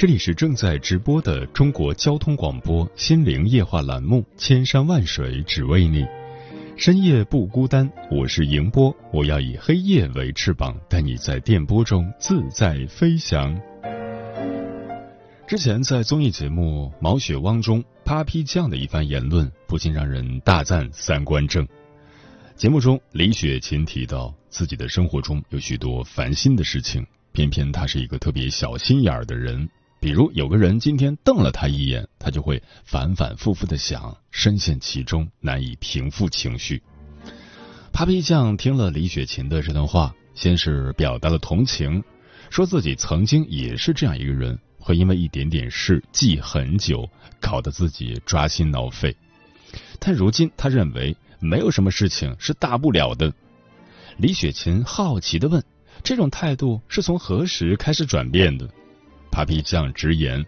这里是正在直播的中国交通广播心灵夜话栏目《千山万水只为你》，深夜不孤单。我是迎波，我要以黑夜为翅膀，带你在电波中自在飞翔。之前在综艺节目《毛血汪》中，Papi 酱的一番言论不禁让人大赞三观正。节目中，李雪琴提到自己的生活中有许多烦心的事情，偏偏她是一个特别小心眼儿的人。比如有个人今天瞪了他一眼，他就会反反复复的想，深陷其中，难以平复情绪。扒皮酱听了李雪琴的这段话，先是表达了同情，说自己曾经也是这样一个人，会因为一点点事记很久，搞得自己抓心挠肺。但如今他认为没有什么事情是大不了的。李雪琴好奇的问：“这种态度是从何时开始转变的？”扒皮酱直言：“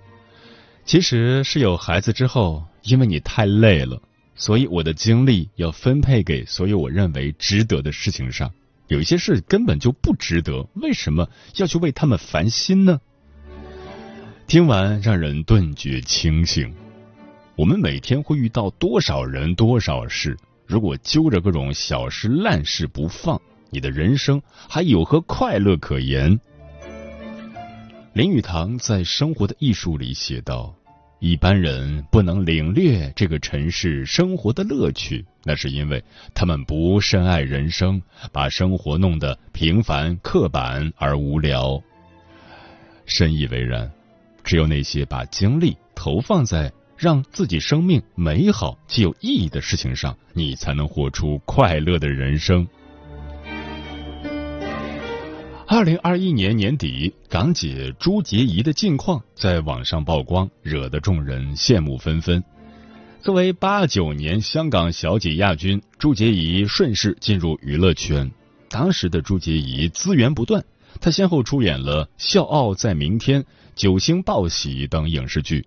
其实是有孩子之后，因为你太累了，所以我的精力要分配给所有我认为值得的事情上。有一些事根本就不值得，为什么要去为他们烦心呢？”听完，让人顿觉清醒。我们每天会遇到多少人、多少事？如果揪着各种小事烂事不放，你的人生还有何快乐可言？林语堂在《生活的艺术》里写道：“一般人不能领略这个尘世生活的乐趣，那是因为他们不深爱人生，把生活弄得平凡、刻板而无聊。”深以为然。只有那些把精力投放在让自己生命美好且有意义的事情上，你才能活出快乐的人生。二零二一年年底，港姐朱洁仪的近况在网上曝光，惹得众人羡慕纷纷。作为八九年香港小姐亚军，朱洁仪顺势进入娱乐圈。当时的朱洁仪资源不断，她先后出演了《笑傲在明天》《九星报喜》等影视剧。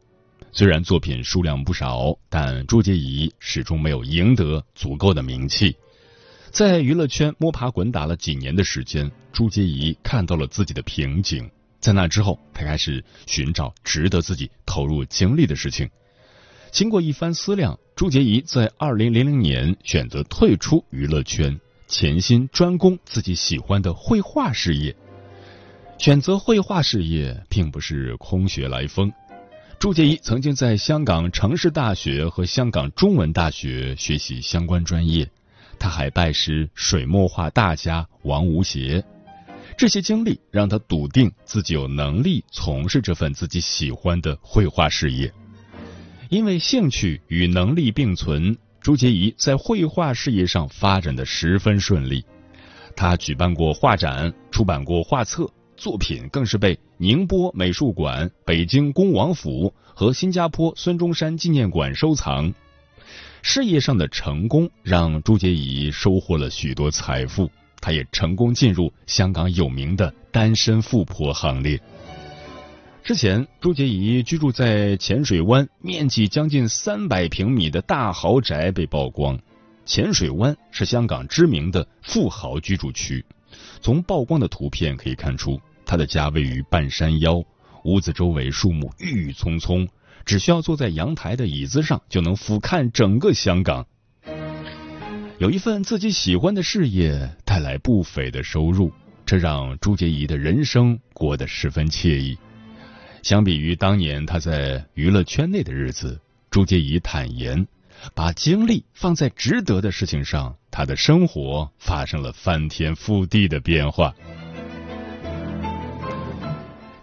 虽然作品数量不少，但朱洁仪始终没有赢得足够的名气。在娱乐圈摸爬滚打了几年的时间，朱洁仪看到了自己的瓶颈。在那之后，她开始寻找值得自己投入精力的事情。经过一番思量，朱洁仪在二零零零年选择退出娱乐圈，潜心专攻自己喜欢的绘画事业。选择绘画事业并不是空穴来风。朱洁仪曾经在香港城市大学和香港中文大学学习相关专业。他还拜师水墨画大家王无邪，这些经历让他笃定自己有能力从事这份自己喜欢的绘画事业。因为兴趣与能力并存，朱洁仪在绘画事业上发展的十分顺利。他举办过画展，出版过画册，作品更是被宁波美术馆、北京恭王府和新加坡孙中山纪念馆收藏。事业上的成功让朱洁仪收获了许多财富，她也成功进入香港有名的单身富婆行列。之前，朱洁仪居住在浅水湾，面积将近三百平米的大豪宅被曝光。浅水湾是香港知名的富豪居住区，从曝光的图片可以看出，他的家位于半山腰，屋子周围树木郁郁葱葱。只需要坐在阳台的椅子上，就能俯瞰整个香港。有一份自己喜欢的事业，带来不菲的收入，这让朱洁仪的人生过得十分惬意。相比于当年她在娱乐圈内的日子，朱洁仪坦言，把精力放在值得的事情上，他的生活发生了翻天覆地的变化。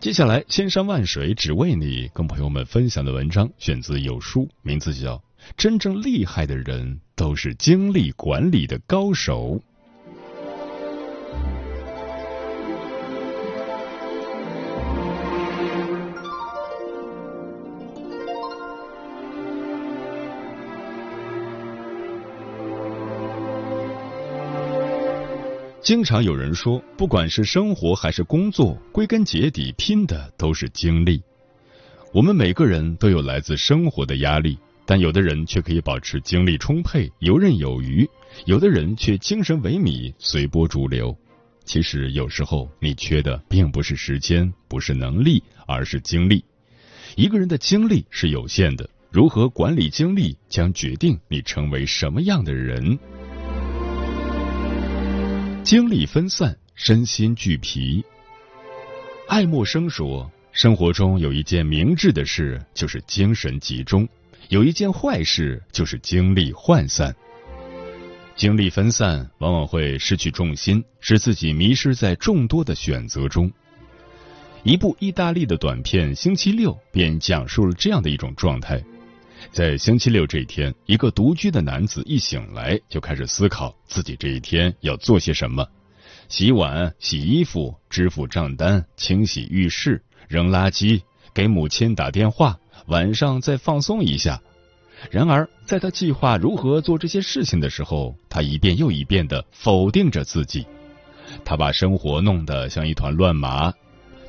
接下来，千山万水只为你，跟朋友们分享的文章选自有书，名字叫《真正厉害的人都是精力管理的高手》。经常有人说，不管是生活还是工作，归根结底拼的都是精力。我们每个人都有来自生活的压力，但有的人却可以保持精力充沛、游刃有余；有的人却精神萎靡、随波逐流。其实有时候你缺的并不是时间，不是能力，而是精力。一个人的精力是有限的，如何管理精力，将决定你成为什么样的人。精力分散，身心俱疲。爱默生说：“生活中有一件明智的事，就是精神集中；有一件坏事，就是精力涣散。精力分散，往往会失去重心，使自己迷失在众多的选择中。”一部意大利的短片《星期六》便讲述了这样的一种状态。在星期六这一天，一个独居的男子一醒来就开始思考自己这一天要做些什么：洗碗、洗衣服、支付账单、清洗浴室、扔垃圾、给母亲打电话，晚上再放松一下。然而，在他计划如何做这些事情的时候，他一遍又一遍的否定着自己，他把生活弄得像一团乱麻。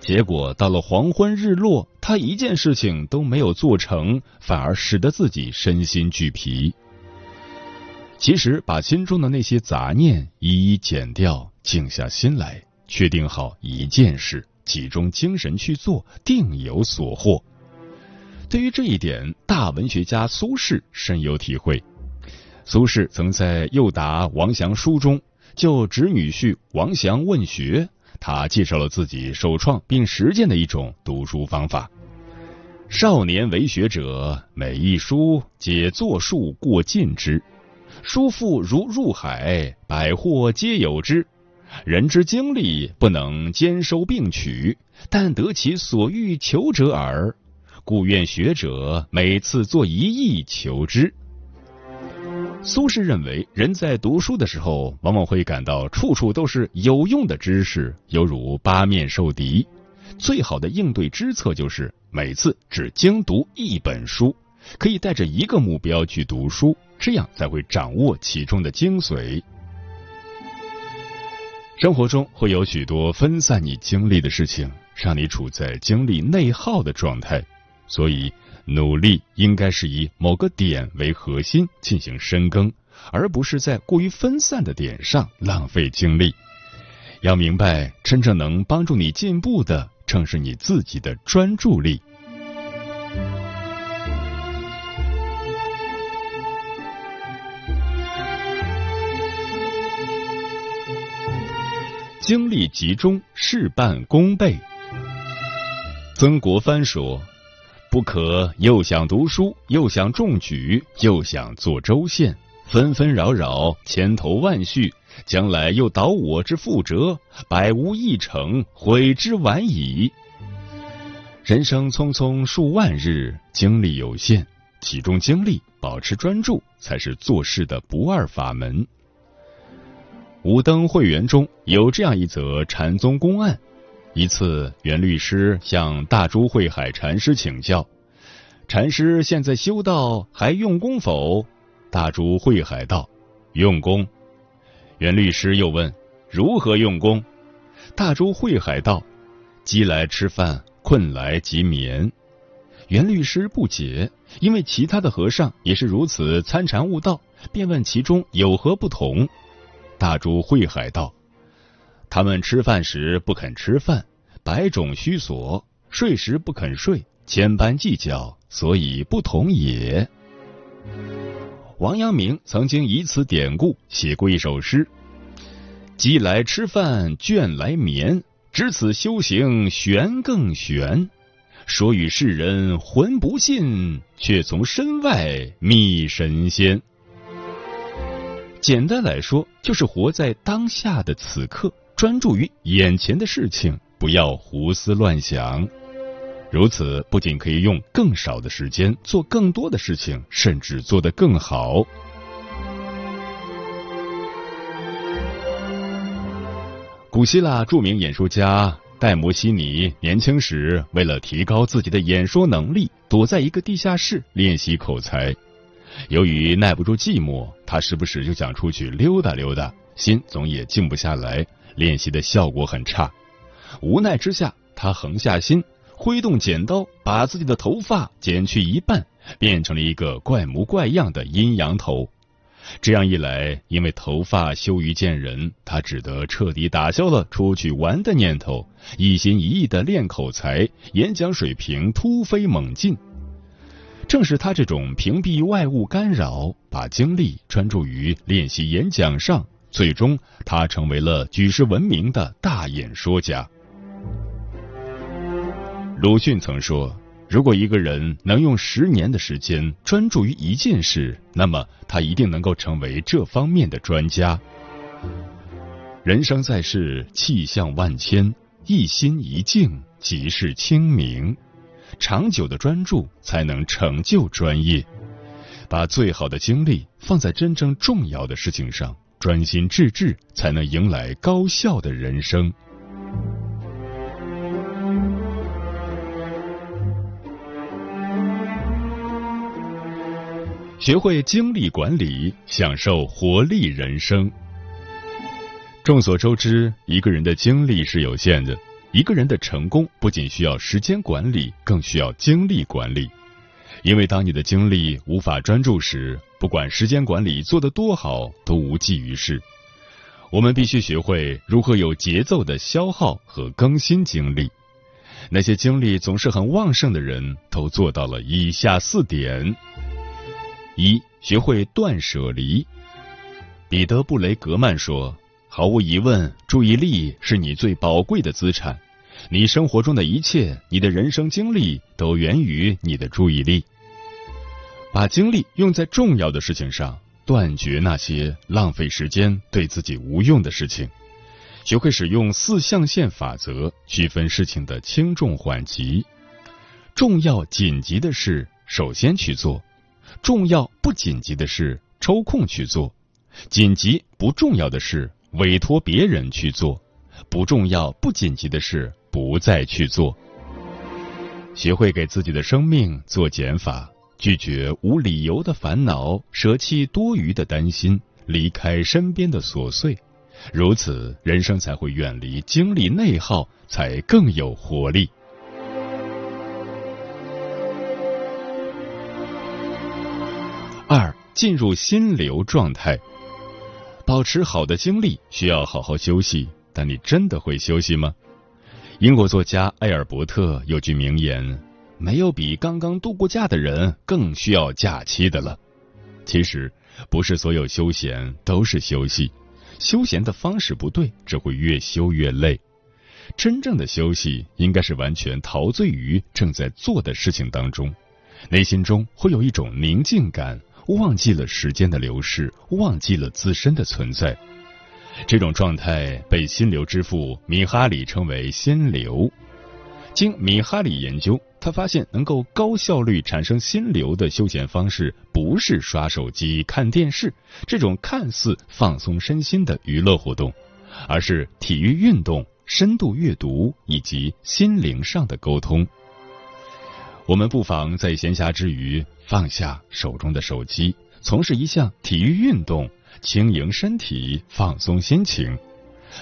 结果到了黄昏日落，他一件事情都没有做成，反而使得自己身心俱疲。其实，把心中的那些杂念一一减掉，静下心来，确定好一件事，集中精神去做，定有所获。对于这一点，大文学家苏轼深有体会。苏轼曾在《又答王祥书》中就侄女婿王祥问学。他介绍了自己首创并实践的一种读书方法：少年为学者，每一书皆作数过尽之，书富如入海，百货皆有之。人之精力不能兼收并取，但得其所欲求者耳。故愿学者每次作一意求之。苏轼认为，人在读书的时候，往往会感到处处都是有用的知识，犹如八面受敌。最好的应对之策就是每次只精读一本书，可以带着一个目标去读书，这样才会掌握其中的精髓。生活中会有许多分散你精力的事情，让你处在精力内耗的状态，所以。努力应该是以某个点为核心进行深耕，而不是在过于分散的点上浪费精力。要明白，真正能帮助你进步的，正是你自己的专注力。精力集中，事半功倍。曾国藩说。不可又想读书，又想中举，又想做州县，纷纷扰扰，千头万绪，将来又倒我之覆辙，百无一成，悔之晚矣。人生匆匆数万日，精力有限，集中精力，保持专注，才是做事的不二法门。五灯会员中有这样一则禅宗公案。一次，袁律师向大珠慧海禅师请教：“禅师现在修道还用功否？”大珠慧海道：“用功。”袁律师又问：“如何用功？”大珠慧海道：“饥来吃饭，困来即眠。”袁律师不解，因为其他的和尚也是如此参禅悟道，便问其中有何不同。大珠慧海道。他们吃饭时不肯吃饭，百种虚索；睡时不肯睡，千般计较，所以不同也。王阳明曾经以此典故写过一首诗：“饥来吃饭，倦来眠，知此修行玄更玄。说与世人浑不信，却从身外觅神仙。简单来说，就是活在当下的此刻，专注于眼前的事情，不要胡思乱想。如此不仅可以用更少的时间做更多的事情，甚至做得更好。古希腊著名演说家。戴摩西尼年轻时为了提高自己的演说能力，躲在一个地下室练习口才。由于耐不住寂寞，他时不时就想出去溜达溜达，心总也静不下来，练习的效果很差。无奈之下，他横下心，挥动剪刀，把自己的头发剪去一半，变成了一个怪模怪样的阴阳头。这样一来，因为头发羞于见人，他只得彻底打消了出去玩的念头，一心一意的练口才，演讲水平突飞猛进。正是他这种屏蔽外物干扰，把精力专注于练习演讲上，最终他成为了举世闻名的大演说家。鲁迅曾说。如果一个人能用十年的时间专注于一件事，那么他一定能够成为这方面的专家。人生在世，气象万千，一心一静即是清明。长久的专注才能成就专业。把最好的精力放在真正重要的事情上，专心致志，才能迎来高效的人生。学会精力管理，享受活力人生。众所周知，一个人的精力是有限的。一个人的成功不仅需要时间管理，更需要精力管理。因为当你的精力无法专注时，不管时间管理做得多好，都无济于事。我们必须学会如何有节奏的消耗和更新精力。那些精力总是很旺盛的人，都做到了以下四点。一学会断舍离。彼得·布雷格曼说：“毫无疑问，注意力是你最宝贵的资产。你生活中的一切，你的人生经历，都源于你的注意力。把精力用在重要的事情上，断绝那些浪费时间、对自己无用的事情。学会使用四象限法则，区分事情的轻重缓急。重要紧急的事，首先去做。”重要不紧急的事抽空去做，紧急不重要的事委托别人去做，不重要不紧急的事不再去做。学会给自己的生命做减法，拒绝无理由的烦恼，舍弃多余的担心，离开身边的琐碎，如此人生才会远离精力内耗，才更有活力。进入心流状态。保持好的精力需要好好休息，但你真的会休息吗？英国作家埃尔伯特有句名言：“没有比刚刚度过假的人更需要假期的了。”其实，不是所有休闲都是休息，休闲的方式不对，只会越休越累。真正的休息应该是完全陶醉于正在做的事情当中，内心中会有一种宁静感。忘记了时间的流逝，忘记了自身的存在，这种状态被心流之父米哈里称为“心流”。经米哈里研究，他发现能够高效率产生心流的休闲方式，不是刷手机、看电视这种看似放松身心的娱乐活动，而是体育运动、深度阅读以及心灵上的沟通。我们不妨在闲暇之余。放下手中的手机，从事一项体育运动，轻盈身体，放松心情，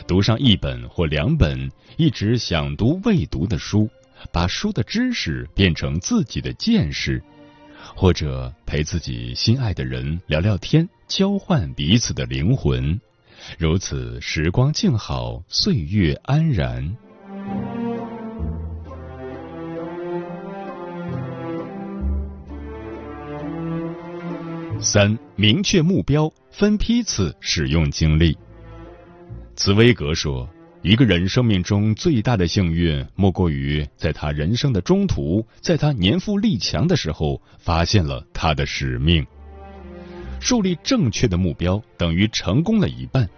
读上一本或两本一直想读未读的书，把书的知识变成自己的见识，或者陪自己心爱的人聊聊天，交换彼此的灵魂，如此时光静好，岁月安然。三、明确目标，分批次使用精力。茨威格说：“一个人生命中最大的幸运，莫过于在他人生的中途，在他年富力强的时候，发现了他的使命。树立正确的目标，等于成功了一半。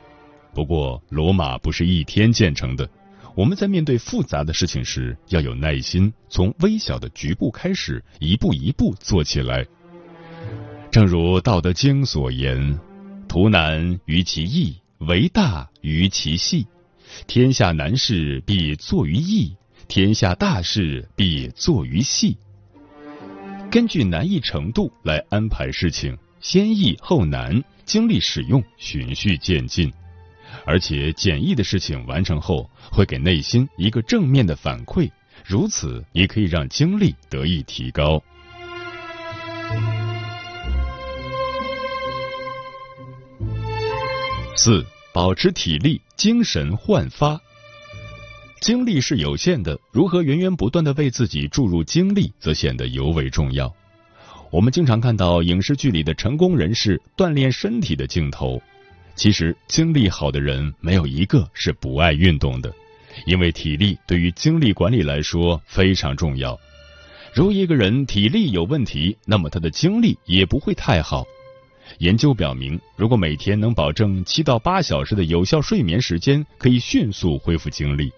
不过，罗马不是一天建成的。我们在面对复杂的事情时，要有耐心，从微小的局部开始，一步一步做起来。正如《道德经》所言：“图难于其易，为大于其细。”天下难事必作于易，天下大事必作于细。根据难易程度来安排事情，先易后难，精力使用循序渐进。而且简易的事情完成后，会给内心一个正面的反馈，如此也可以让精力得以提高。四。保持体力，精神焕发。精力是有限的，如何源源不断的为自己注入精力，则显得尤为重要。我们经常看到影视剧里的成功人士锻炼身体的镜头，其实精力好的人没有一个是不爱运动的，因为体力对于精力管理来说非常重要。如一个人体力有问题，那么他的精力也不会太好。研究表明，如果每天能保证七到八小时的有效睡眠时间，可以迅速恢复精力。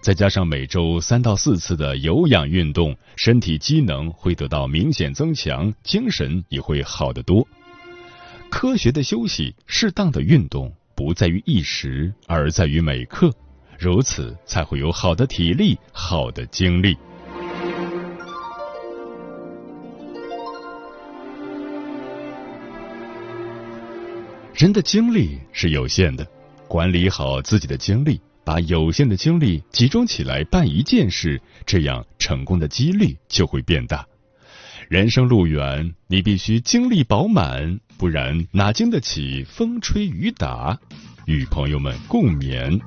再加上每周三到四次的有氧运动，身体机能会得到明显增强，精神也会好得多。科学的休息，适当的运动，不在于一时，而在于每刻。如此，才会有好的体力，好的精力。人的精力是有限的，管理好自己的精力，把有限的精力集中起来办一件事，这样成功的几率就会变大。人生路远，你必须精力饱满，不然哪经得起风吹雨打？与朋友们共勉。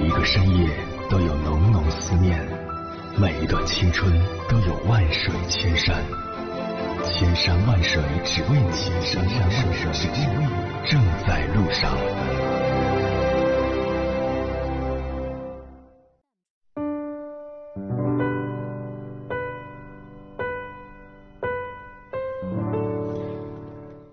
每一个深夜都有浓浓思念，每一段青春都有万水千山，千山万水只为你，千山万水只为你，正在路上。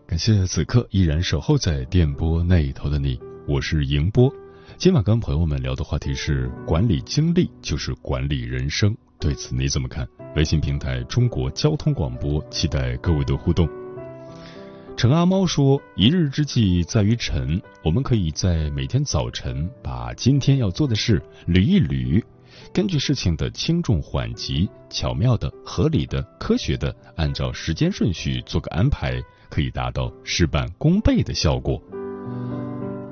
感谢此刻依然守候在电波那一头的你，我是迎波。今晚跟朋友们聊的话题是管理精力就是管理人生，对此你怎么看？微信平台中国交通广播，期待各位的互动。陈阿猫说：“一日之计在于晨，我们可以在每天早晨把今天要做的事捋一捋，根据事情的轻重缓急，巧妙的、合理的、科学的，按照时间顺序做个安排，可以达到事半功倍的效果。”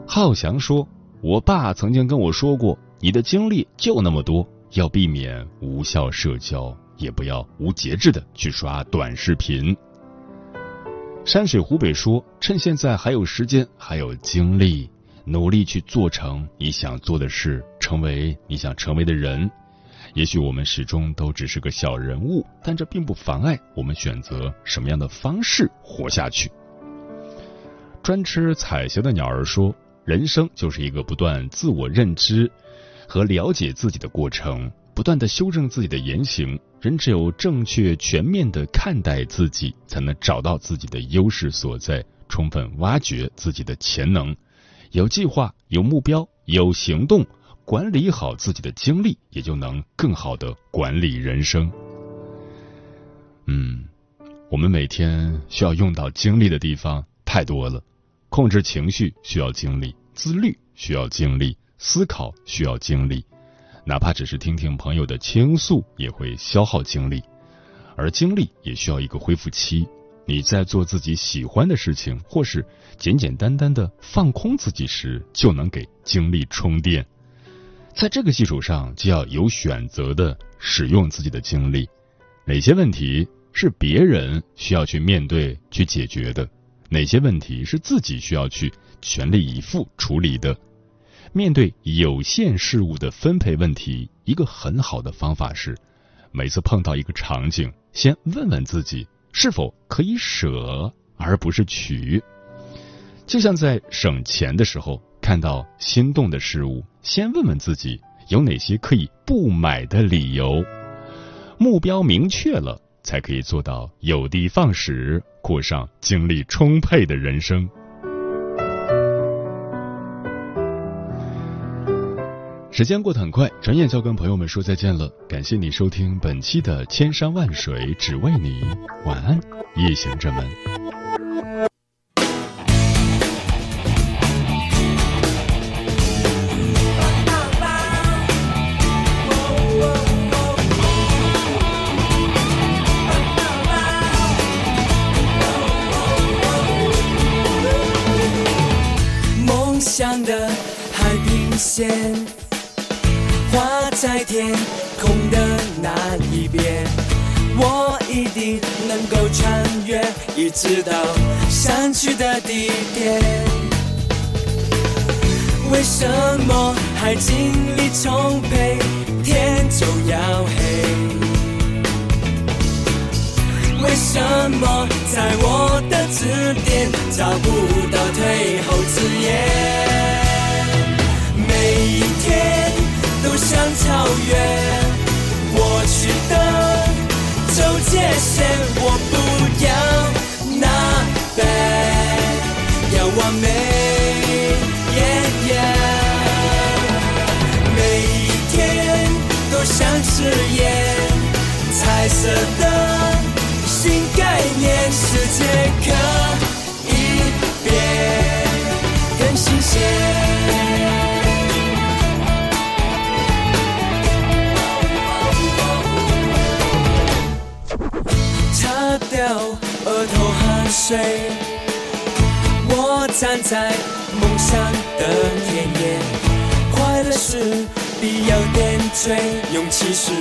浩翔说。我爸曾经跟我说过：“你的精力就那么多，要避免无效社交，也不要无节制的去刷短视频。”山水湖北说：“趁现在还有时间，还有精力，努力去做成你想做的事，成为你想成为的人。也许我们始终都只是个小人物，但这并不妨碍我们选择什么样的方式活下去。”专吃彩霞的鸟儿说。人生就是一个不断自我认知和了解自己的过程，不断的修正自己的言行。人只有正确、全面的看待自己，才能找到自己的优势所在，充分挖掘自己的潜能。有计划、有目标、有行动，管理好自己的精力，也就能更好的管理人生。嗯，我们每天需要用到精力的地方太多了。控制情绪需要精力，自律需要精力，思考需要精力，哪怕只是听听朋友的倾诉也会消耗精力，而精力也需要一个恢复期。你在做自己喜欢的事情，或是简简单单的放空自己时，就能给精力充电。在这个基础上，就要有选择的使用自己的精力。哪些问题是别人需要去面对、去解决的？哪些问题是自己需要去全力以赴处理的？面对有限事物的分配问题，一个很好的方法是，每次碰到一个场景，先问问自己是否可以舍，而不是取。就像在省钱的时候，看到心动的事物，先问问自己有哪些可以不买的理由。目标明确了。才可以做到有的放矢，过上精力充沛的人生。时间过得很快，转眼就要跟朋友们说再见了。感谢你收听本期的《千山万水只为你》，晚安，夜行者们。超越过去的旧界线，我不要那杯，要完美。每一天都想实验彩色的谁？我站在梦想的田野，快乐是必有点缀，勇气是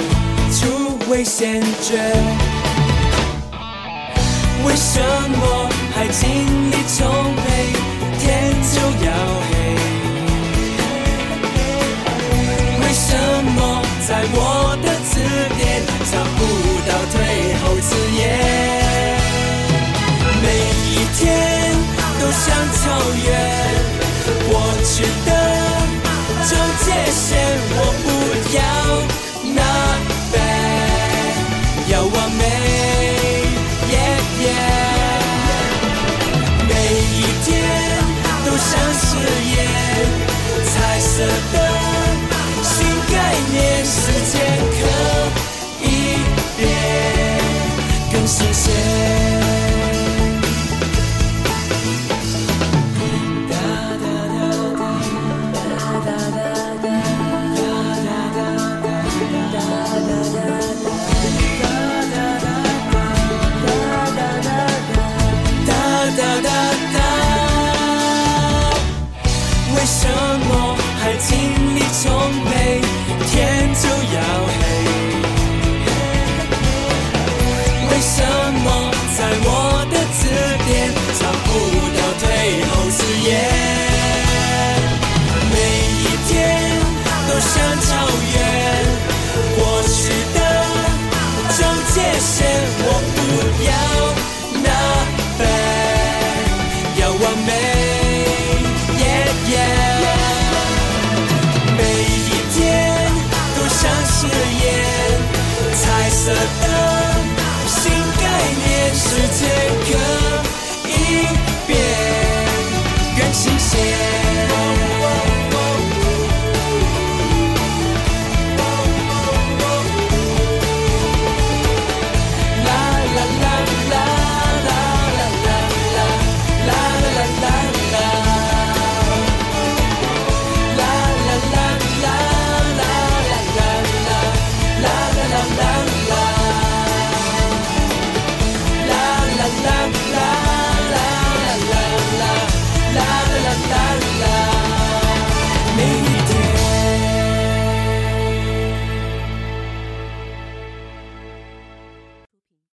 出危险决。为什么还精力充沛，天就要黑？为什么在我的字典查不到退后字眼？天都像草原，过去的旧界限我不要，Not bad，要完美，Yeah Yeah，每一天都像誓言，彩色的新概念，时间。